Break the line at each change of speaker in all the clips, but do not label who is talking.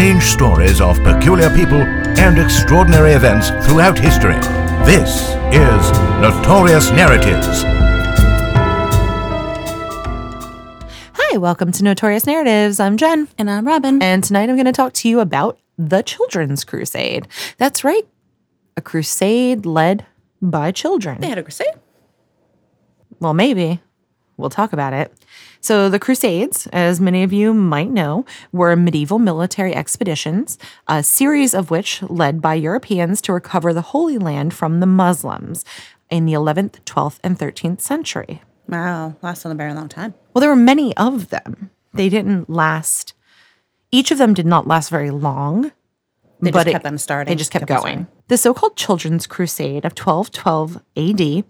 strange stories of peculiar people and extraordinary events throughout history. This is Notorious Narratives.
Hi, welcome to Notorious Narratives. I'm Jen.
And I'm Robin.
And tonight I'm going to talk to you about the Children's Crusade. That's right, a crusade led by children.
They had a crusade.
Well, maybe. We'll talk about it. So, the Crusades, as many of you might know, were medieval military expeditions, a series of which led by Europeans to recover the Holy Land from the Muslims in the 11th, 12th, and 13th century.
Wow, lasted a very long time.
Well, there were many of them. They didn't last, each of them did not last very long.
They
but
just
it-
kept them starting.
They just kept
them
going. The so called Children's Crusade of 1212 AD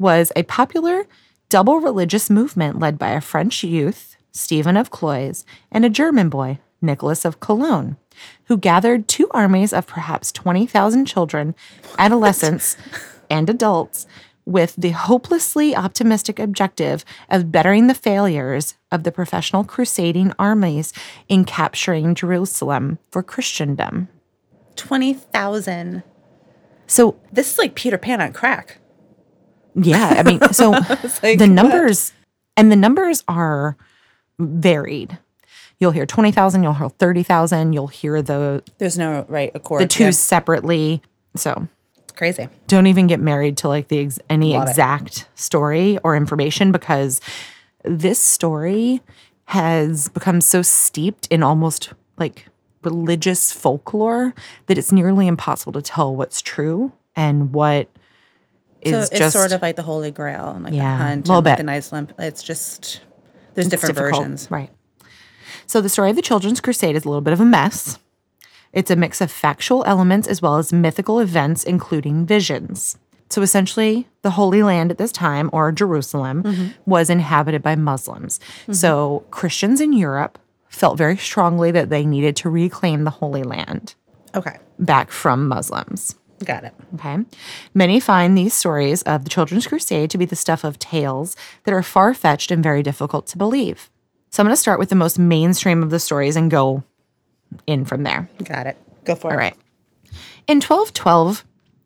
was a popular double religious movement led by a French youth, Stephen of Cloyes, and a German boy, Nicholas of Cologne, who gathered two armies of perhaps 20,000 children, adolescents, and adults with the hopelessly optimistic objective of bettering the failures of the professional crusading armies in capturing Jerusalem for Christendom.
20,000.
So
This is like Peter Pan on crack.
Yeah, I mean, so
like,
the
what?
numbers and the numbers are varied. You'll hear 20,000, you'll hear 30,000, you'll hear the
There's no right accord.
the two
Yeah,
separately. So,
it's crazy.
don't even get married to like the ex- any
Love it.
exact story or information because this story has become so steeped in almost like religious folklore that it's nearly impossible to tell what's true and what is
So it's
just
sort of like the Holy Grail and like
Yeah,
the hunt
little
and
bit.
the nice limp. It's just, there's
It's
different
difficult,
versions.
Right. So the story of the Children's Crusade is a little bit of a mess. It's a mix of factual elements as well as mythical events, including visions. So essentially, the Holy Land at this time, or Jerusalem,
Mm-hmm.
was inhabited by Muslims. So Christians in Europe felt very strongly that they needed to reclaim the Holy Land
Okay.
back from Muslims.
Got it.
Okay. Many find these stories of the Children's Crusade to be the stuff of tales that are far fetched and very difficult to believe. So I'm going to start with the most mainstream of the stories and go in from there.
Got it. Go for
All
it.
All right. In 1212,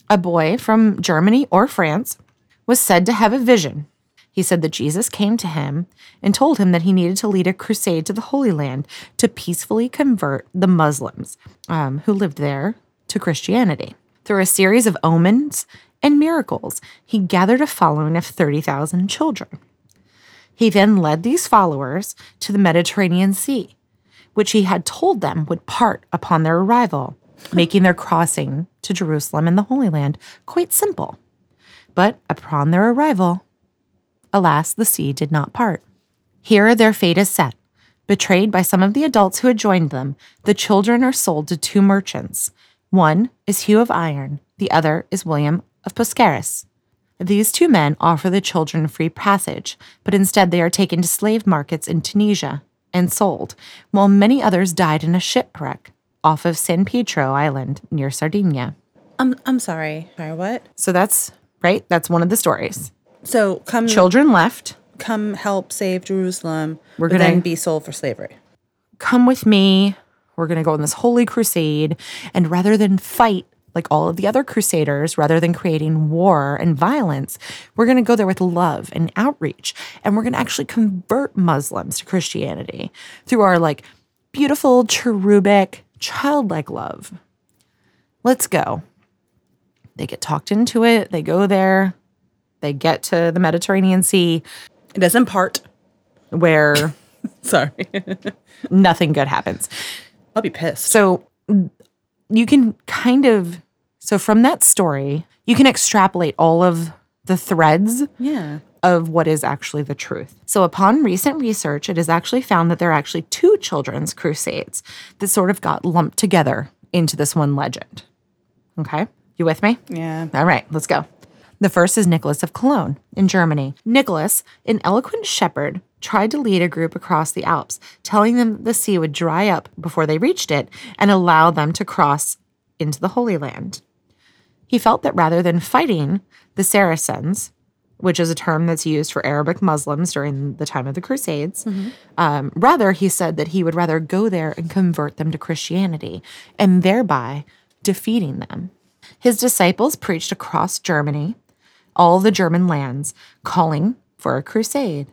a boy from Germany or France was said to have a vision. He said that Jesus came to him and told him that he needed to lead a crusade to the Holy Land to peacefully convert the Muslims um, who lived there to Christianity. Through a series of omens and miracles, he gathered a following of 30,000 children. He then led these followers to the Mediterranean Sea, which he had told them would part upon their arrival, making their crossing to Jerusalem and the Holy Land quite simple. But upon their arrival, alas, the sea did not part. Here their fate is set. Betrayed by some of the adults who had joined them, the children are sold to two merchants. One is Hugh of Iron, the other is William of Puscaris. These two men offer the children free passage, but instead they are taken to slave markets in Tunisia and sold, while many others died in a shipwreck off of San Pietro Island near Sardinia.
I'm, I'm sorry. Sorry, what?
So that's right, that's one of the stories.
So come,
Children left,
come help save Jerusalem.
We're gonna-
then be sold for slavery.
come with me. We're going to go on this holy crusade. And rather than fight like all of the other crusaders, rather than creating war and violence, we're going to go there with love and outreach. And we're going to actually convert Muslims to Christianity through our like beautiful, cherubic, childlike love. Let's go. They get talked into it. They go there. They get to the Mediterranean Sea
It doesn't part.
where
Sorry.
nothing good happens.
I'll be pissed.
So you can kind of so from that story, you can extrapolate all of the threads
yeah.
of what is actually the truth. So upon recent research, it is actually found that there are actually two children's crusades that sort of got lumped together into this one legend. Okay? You with me?
Yeah.
All right, let's go. The first is Nicholas of Cologne in Germany. Nicholas, an eloquent shepherd, tried to lead a group across the Alps, telling them that the sea would dry up before they reached it and allow them to cross into the Holy Land. He felt that rather than fighting the Saracens, which is a term that's used for Arabic Muslims during the time of the Crusades. Um, rather, he said that he would rather go there and convert them to Christianity and thereby defeating them. His disciples preached across Germany, all the German lands, calling for a crusade.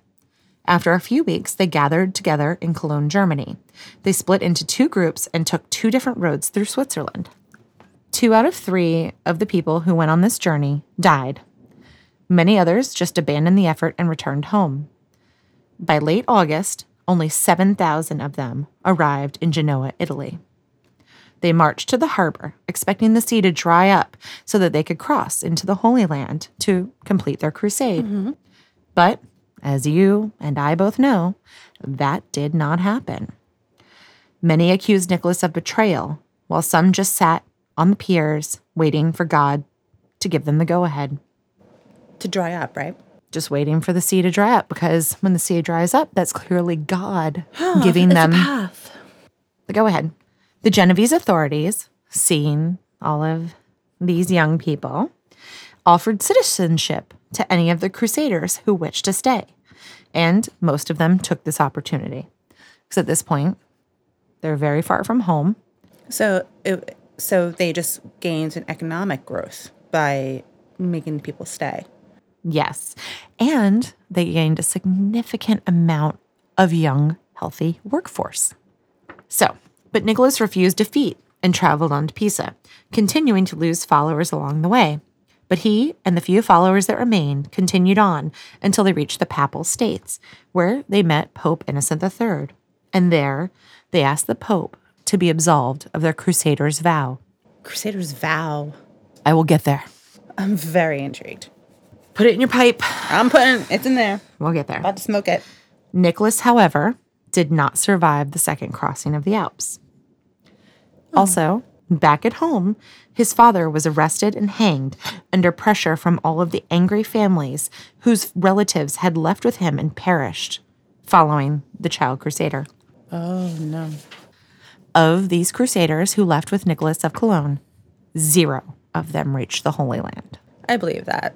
After a few weeks, they gathered together in Cologne, Germany. They split into two groups and took two different roads through Switzerland. Two out of three of the people who went on this journey died. Many others just abandoned the effort and returned home. By late August, only 7,000 of them arrived in Genoa, Italy. They marched to the harbor, expecting the sea to dry up so that they could cross into the Holy Land to complete their crusade. Mm-hmm. But, as you and I both know, that did not happen. Many accused Nicholas of betrayal, while some just sat on the piers waiting for God to give them the go ahead.
To dry up, right?
Just waiting for the sea to dry up because when the sea dries up, that's clearly God giving them the go ahead. The Genovese authorities, seeing all of these young people, offered citizenship to any of the crusaders who wished to stay. And most of them took this opportunity. Because at this point, they're very far from home.
So, it, so they just gained an economic growth by making people stay.
Yes. And they gained a significant amount of young, healthy workforce. So, but Nicholas refused defeat and traveled on to Pisa, continuing to lose followers along the way. But he and the few followers that remained continued on until they reached the Papal States, where they met Pope Innocent III. And there, they asked the Pope to be absolved of their Crusaders' vow.
Crusaders vow.
I will get there.
I'm very intrigued.
Put it in your pipe.
I'm putting it's in there.
We'll get there.
About to smoke it.
Nicholas, however, did not survive the second crossing of the Alps. Also, back at home, his father was arrested and hanged under pressure from all of the angry families whose relatives had left with him and perished following the child crusader.
Oh no.
Of these crusaders who left with Nicholas of Cologne, zero of them reached the Holy Land.
I believe that.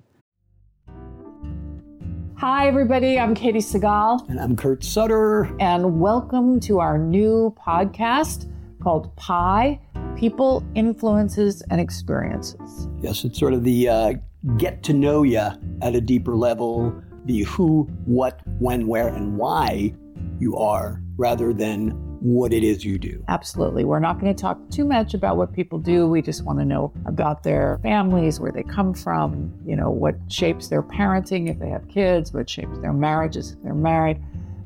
Hi, everybody. I'm Katey Sagal,
And I'm Kurt Sutter.
and welcome to our new podcast called Pi People, Influences, and Experiences.
Yes, it's sort of the uh, get to know you at a deeper level, the who, what, when, where, and why you are, rather than what it is you do.
Absolutely. We're not going to talk too much about what people do. We just want to know about their families, where they come from, you know, what shapes their parenting if they have kids, what shapes their marriages if they're married.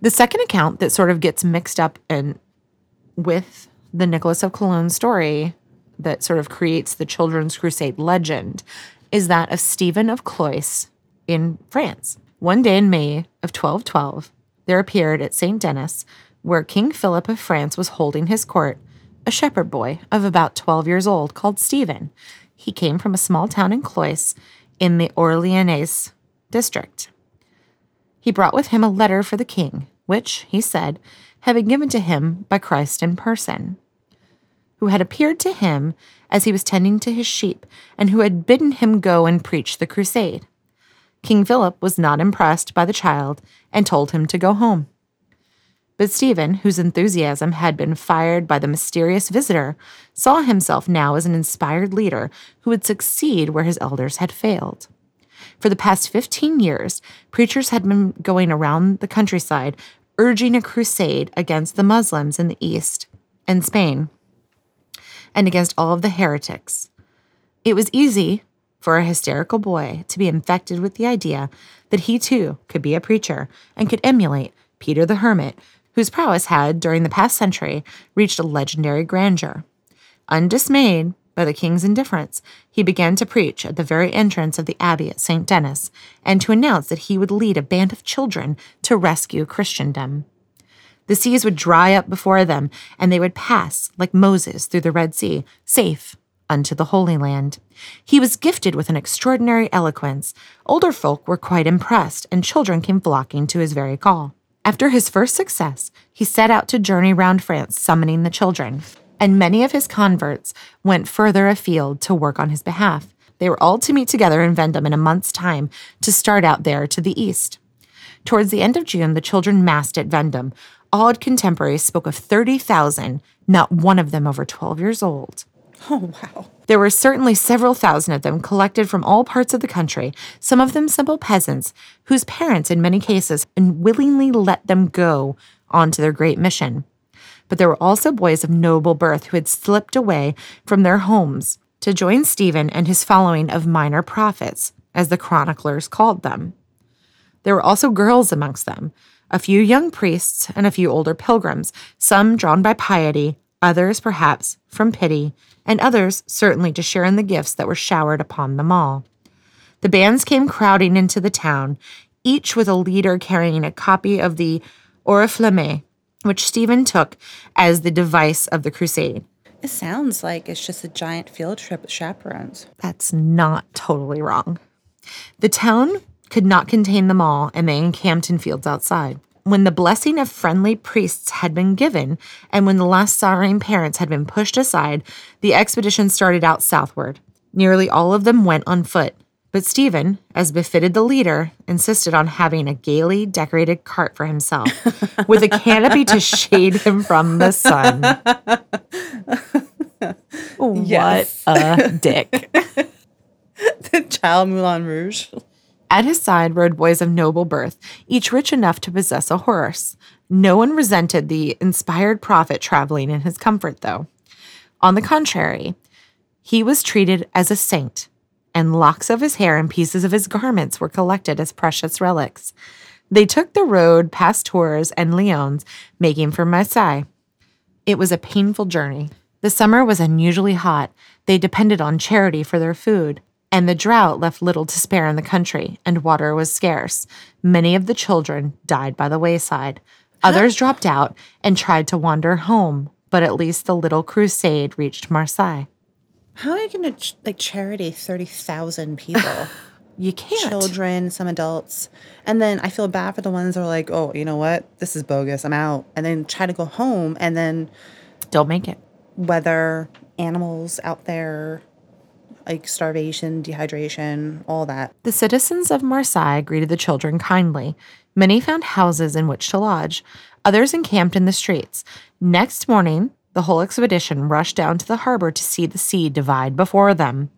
The second account that sort of gets mixed up in with the Nicholas of Cologne story that sort of creates the Children's Crusade legend is that of Stephen of Cloyes in France. One day in May of 1212, there appeared at St. Denis, where King Philip of France was holding his court, a shepherd boy of about 12 years old called Stephen. He came from a small town in Cloyes in the Orléanais district. He brought with him a letter for the king, which, he said, had been given to him by Christ in person, who had appeared to him as he was tending to his sheep, and who had bidden him go and preach the crusade. King Philip was not impressed by the child and told him to go home. But Stephen, whose enthusiasm had been fired by the mysterious visitor, saw himself now as an inspired leader who would succeed where his elders had failed. For the past 15 years, preachers had been going around the countryside urging a crusade against the Muslims in the East and Spain and against all of the heretics. It was easy for a hysterical boy to be infected with the idea that he too could be a preacher and could emulate Peter the Hermit, whose prowess had, during the past century, reached a legendary grandeur. Undismayed by the king's indifference, he began to preach at the very entrance of the abbey at St. Denis and to announce that he would lead a band of children to rescue Christendom. The seas would dry up before them, and they would pass, like Moses through the Red Sea, safe unto the Holy Land. He was gifted with an extraordinary eloquence. Older folk were quite impressed, and children came flocking to his very call. After his first success, he set out to journey round France, summoning the children. And many of his converts went further afield to work on his behalf. They were all to meet together in Vendôme in a month's time to start out there to the east. Towards the end of June, the children massed at Vendôme. Awed contemporaries spoke of 30,000, not one of them over 12 years old.
Oh, wow.
There were certainly several thousand of them collected from all parts of the country, some of them simple peasants, whose parents, in many cases, unwillingly let them go on to their great mission. But there were also boys of noble birth who had slipped away from their homes to join Stephen and his following of minor prophets, as the chroniclers called them. There were also girls amongst them, a few young priests and a few older pilgrims, some drawn by piety, others perhaps from pity, and others certainly to share in the gifts that were showered upon them all. The bands came crowding into the town, each with a leader carrying a copy of the Oriflamme, which Stephen took as the device of the crusade.
It sounds like it's just a giant field trip with chaperones.
That's not totally wrong. The town could not contain them all, and they encamped in fields outside. When the blessing of friendly priests had been given, and when the last sorrowing parents had been pushed aside, the expedition started out southward. Nearly all of them went on foot, but Stephen, as befitted the leader, insisted on having a gaily decorated cart for himself, with a canopy to shade him from the sun.
Yes.
What a dick.
the child Moulin Rouge.
At his side rode boys of noble birth, each rich enough to possess a horse. No one resented the inspired prophet traveling in his comfort, though. On the contrary, he was treated as a saint, and locks of his hair and pieces of his garments were collected as precious relics. They took the road past Tours and Lyons, making for Marseille. It was a painful journey. The summer was unusually hot. They depended on charity for their food, and the drought left little to spare in the country, and water was scarce. Many of the children died by the wayside. Others dropped out and tried to wander home, but at least the little crusade reached Marseille.
How are you going to ch- like charity 30,000 people?
You can't.
Children, some adults. And then I feel bad for the ones that are like, oh, you know what? This is bogus. I'm out. And then try to go home and then
Don't make it.
weather animals out there, like starvation, dehydration, all that.
The citizens of Marseille greeted the children kindly. Many found houses in which to lodge. Others encamped in the streets. Next morning, the whole expedition rushed down to the harbor to see the sea divide before them.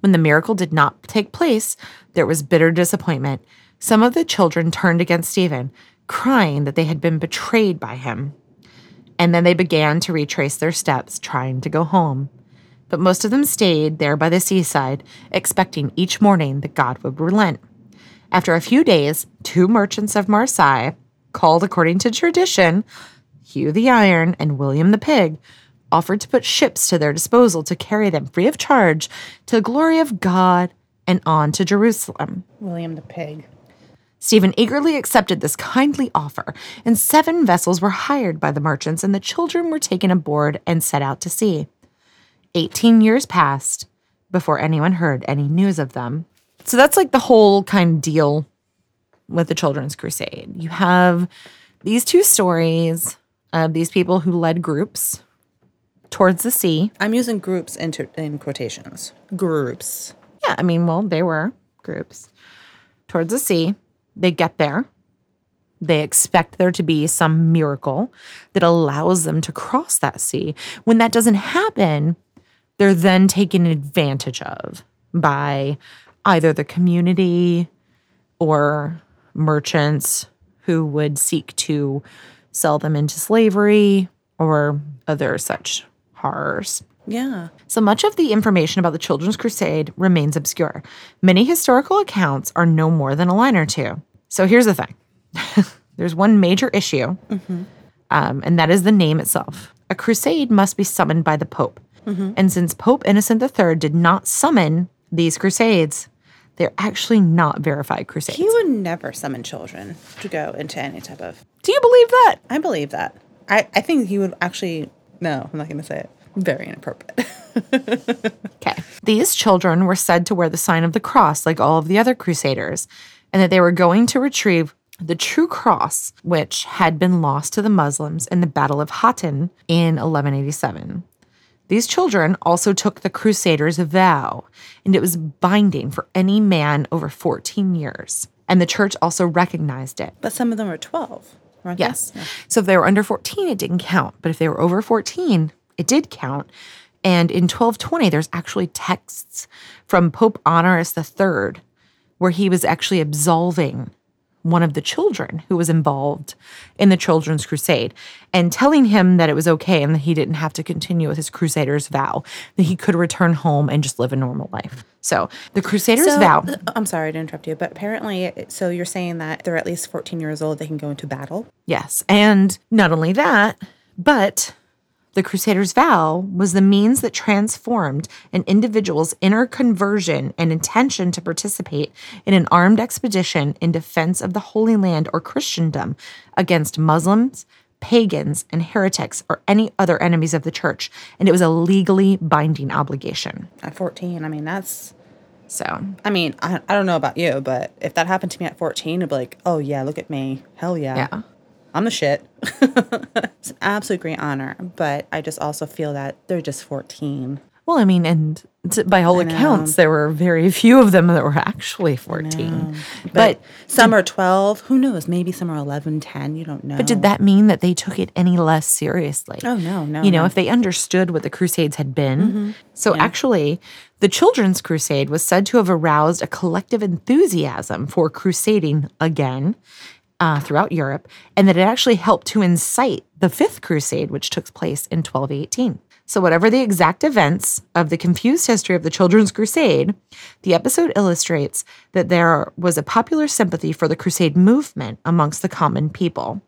When the miracle did not take place, there was bitter disappointment. Some of the children turned against Stephen, crying that they had been betrayed by him. And then they began to retrace their steps, trying to go home. But most of them stayed there by the seaside, expecting each morning that God would relent. After a few days, two merchants of Marseille, called according to tradition Hugh the Iron and William the Pig, offered to put ships to their disposal to carry them free of charge to the glory of God and on to Jerusalem.
William the Pig.
Stephen eagerly accepted this kindly offer, and seven vessels were hired by the merchants, and the children were taken aboard and set out to sea. Eighteen years passed before anyone heard any news of them. So that's like the whole kind of deal with the Children's Crusade. You have these two stories of these people who led groups towards the sea.
I'm using groups into in quotations. Groups.
Yeah, I mean, well, they were groups towards the sea. They get there. They expect there to be some miracle that allows them to cross that sea. When that doesn't happen, they're then taken advantage of by either the community or merchants who would seek to sell them into slavery or other such horrors.
Yeah.
So much of the information about the Children's Crusade remains obscure. Many historical accounts are no more than a line or two. So here's the thing there's one major issue, um, and that is the name itself. A crusade must be summoned by the Pope. And since Pope Innocent III did not summon these crusades, they're actually not verified crusades.
He would never summon children to go into any type of.
Do you believe that?
I believe that. I, I think he would actually. No, I'm not going to say it. Very inappropriate.
Okay. These children were said to wear the sign of the cross like all of the other crusaders, and that they were going to retrieve the true cross, which had been lost to the Muslims in the Battle of Hattin in 1187. These children also took the Crusaders' vow, and it was binding for any man over 14 years. And the church also recognized it.
but some of them are 12, weren't they?
Yes. So if they were under 14, it didn't count. But if they were over 14, it did count. And in 1220, there's actually texts from Pope Honorius III where he was actually absolving one of the children who was involved in the Children's Crusade and telling him that it was okay and that he didn't have to continue with his Crusader's vow, that he could return home and just live a normal life. So the Crusader's
So,
vow.
uh, I'm sorry to interrupt you, but apparently, so you're saying that they're at least 14 years old, they can go into battle?
Yes. And not only that, but the Crusaders' vow was the means that transformed an individual's inner conversion and intention to participate in an armed expedition in defense of the Holy Land or Christendom against Muslims, pagans, and heretics or any other enemies of the church. And it was a legally binding obligation.
At 14, I mean, that's.
So,
I mean, I, I don't know about you, but if that happened to me at 14, it'd be like, oh, yeah, look at me. Hell yeah.
yeah.
I'm the shit. it's an absolute great honor, but I just also feel that they're just 14.
Well, I mean, and by all accounts, there were very few of them that were actually 14.
But,
But
some are 12. Who knows? Maybe some are 11, 10. You don't know.
But did that mean that they took it any less seriously?
Oh, no, no.
You know,
no.
if they understood what the Crusades had been. Mm-hmm. So actually, the Children's Crusade was said to have aroused a collective enthusiasm for crusading again uh, throughout Europe, and that it actually helped to incite the Fifth Crusade, which took place in 1218. So, whatever the exact events of the confused history of the Children's Crusade, the episode illustrates that there was a popular sympathy for the Crusade movement amongst the common people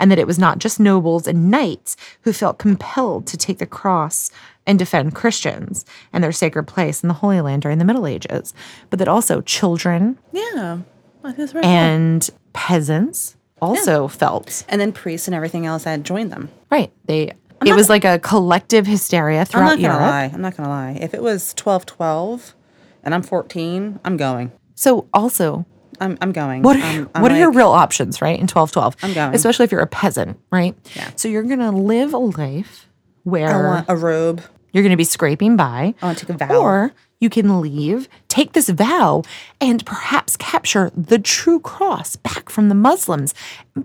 and that it was not just nobles and knights who felt compelled to take the cross and defend Christians and their sacred place in the Holy Land during the Middle Ages, but that also children
Yeah. I think that's right.
and peasants also felt
and then priests and everything else had joined them.
right. They it was like a collective hysteria throughout I'm
not gonna
Europe.
lie. I'm not gonna lie. If it was 12, 12, and I'm 14, I'm going.
So also,
I'm, I'm going.
what are,
I'm, I'm
what are your real options, right? In twelve twelve,
I'm going.
especially if you're a peasant, right?
Yeah.
So you're gonna live a life where
I want a robe.
You're going to be scraping by.
I wanna take a vow.
Or you can leave, take this vow, and perhaps capture the true cross back from the Muslims.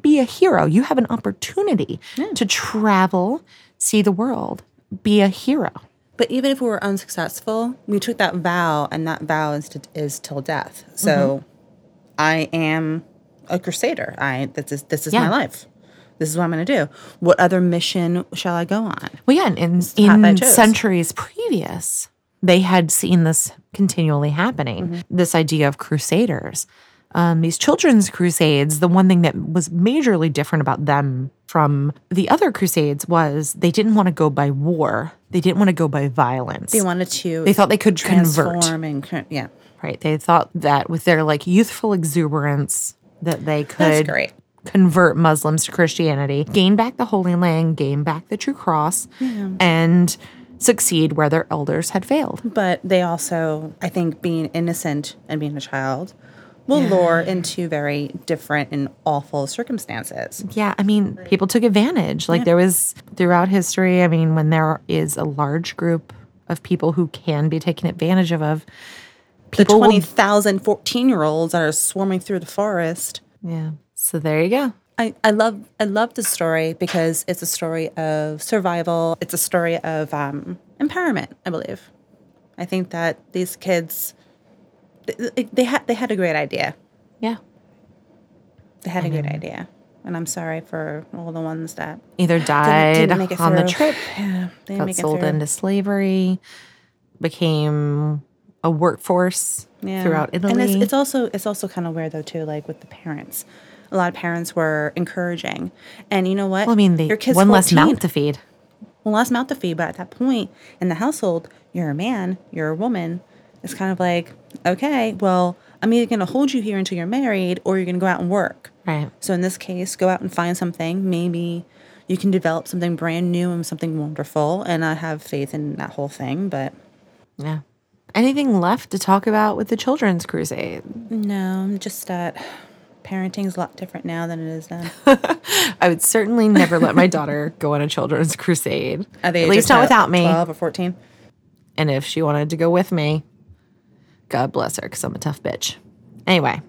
Be a hero. You have an opportunity to travel, see the world, be a hero.
But even if we were unsuccessful, we took that vow, and that vow is, to, is till death. So
Mm-hmm.
I am a crusader. I this is this is
Yeah.
my life. This is what I'm going to do. What other mission shall I go on?
Well, yeah, and in, in centuries previous, they had seen this continually happening
Mm-hmm.
this idea of crusaders. Um, these children's crusades, the one thing that was majorly different about them from the other crusades was they didn't want to go by war. They didn't want to go by violence.
They wanted to.
They thought they could convert.
and yeah,
right. They thought that with their like youthful exuberance that they could convert Muslims to Christianity, gain back the Holy Land, gain back the true cross, and succeed where their elders had failed.
But they also, I think, being innocent and being a child will lure into very different and awful circumstances.
Yeah, I mean, people took advantage. Like there was throughout history, I mean, when there is a large group of people who can be taken advantage of, of
The
people will-
20,000 14 year olds that are swarming through the forest.
yeah. So there you go.
I, I love I love the story because it's a story of survival. It's a story of um, empowerment. I believe. I think that these kids, they, they had they had a great idea.
Yeah.
They had a good idea, and I'm sorry for all the ones that
Either died
didn't make it
on the
through.
trip,
Yeah, they didn't
got
make it
sold
through.
into slavery, became a workforce
Yeah.
throughout Italy.
And it's, it's also it's also kind of weird though too, like with the parents. A lot of parents were encouraging, and you know what?
well, I mean, they
Your kid's
one less
14.
mouth to feed.
one less mouth to feed. But at that point in the household, you're a man, you're a woman. It's kind of like, okay, well, I'm either going to hold you here until you're married or you're going to go out and work.
Right.
So in this case, go out and find something. Maybe you can develop something brand new and something wonderful. And I have faith in that whole thing. But
Yeah. Anything left to talk about with the Children's Crusade?
no, just that parenting is a lot different now than it is then.
I would certainly never let my daughter go on a Children's Crusade. At least not without me.
12 or 14?
And if she wanted to go with me, God bless her, because I'm a tough bitch. Anyway,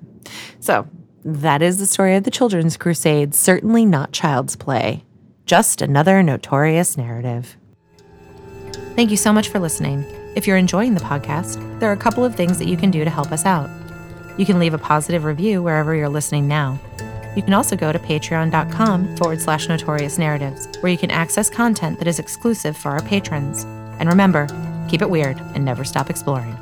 so that is the story of the Children's Crusade. Certainly not child's play, just another notorious narrative. Thank you so much for listening. If you're enjoying the podcast, there are a couple of things that you can do to help us out. You can leave a positive review wherever you're listening now. You can also go to patreon.com forward slash notorious narratives, where you can access content that is exclusive for our patrons. And remember, keep it weird and never stop exploring.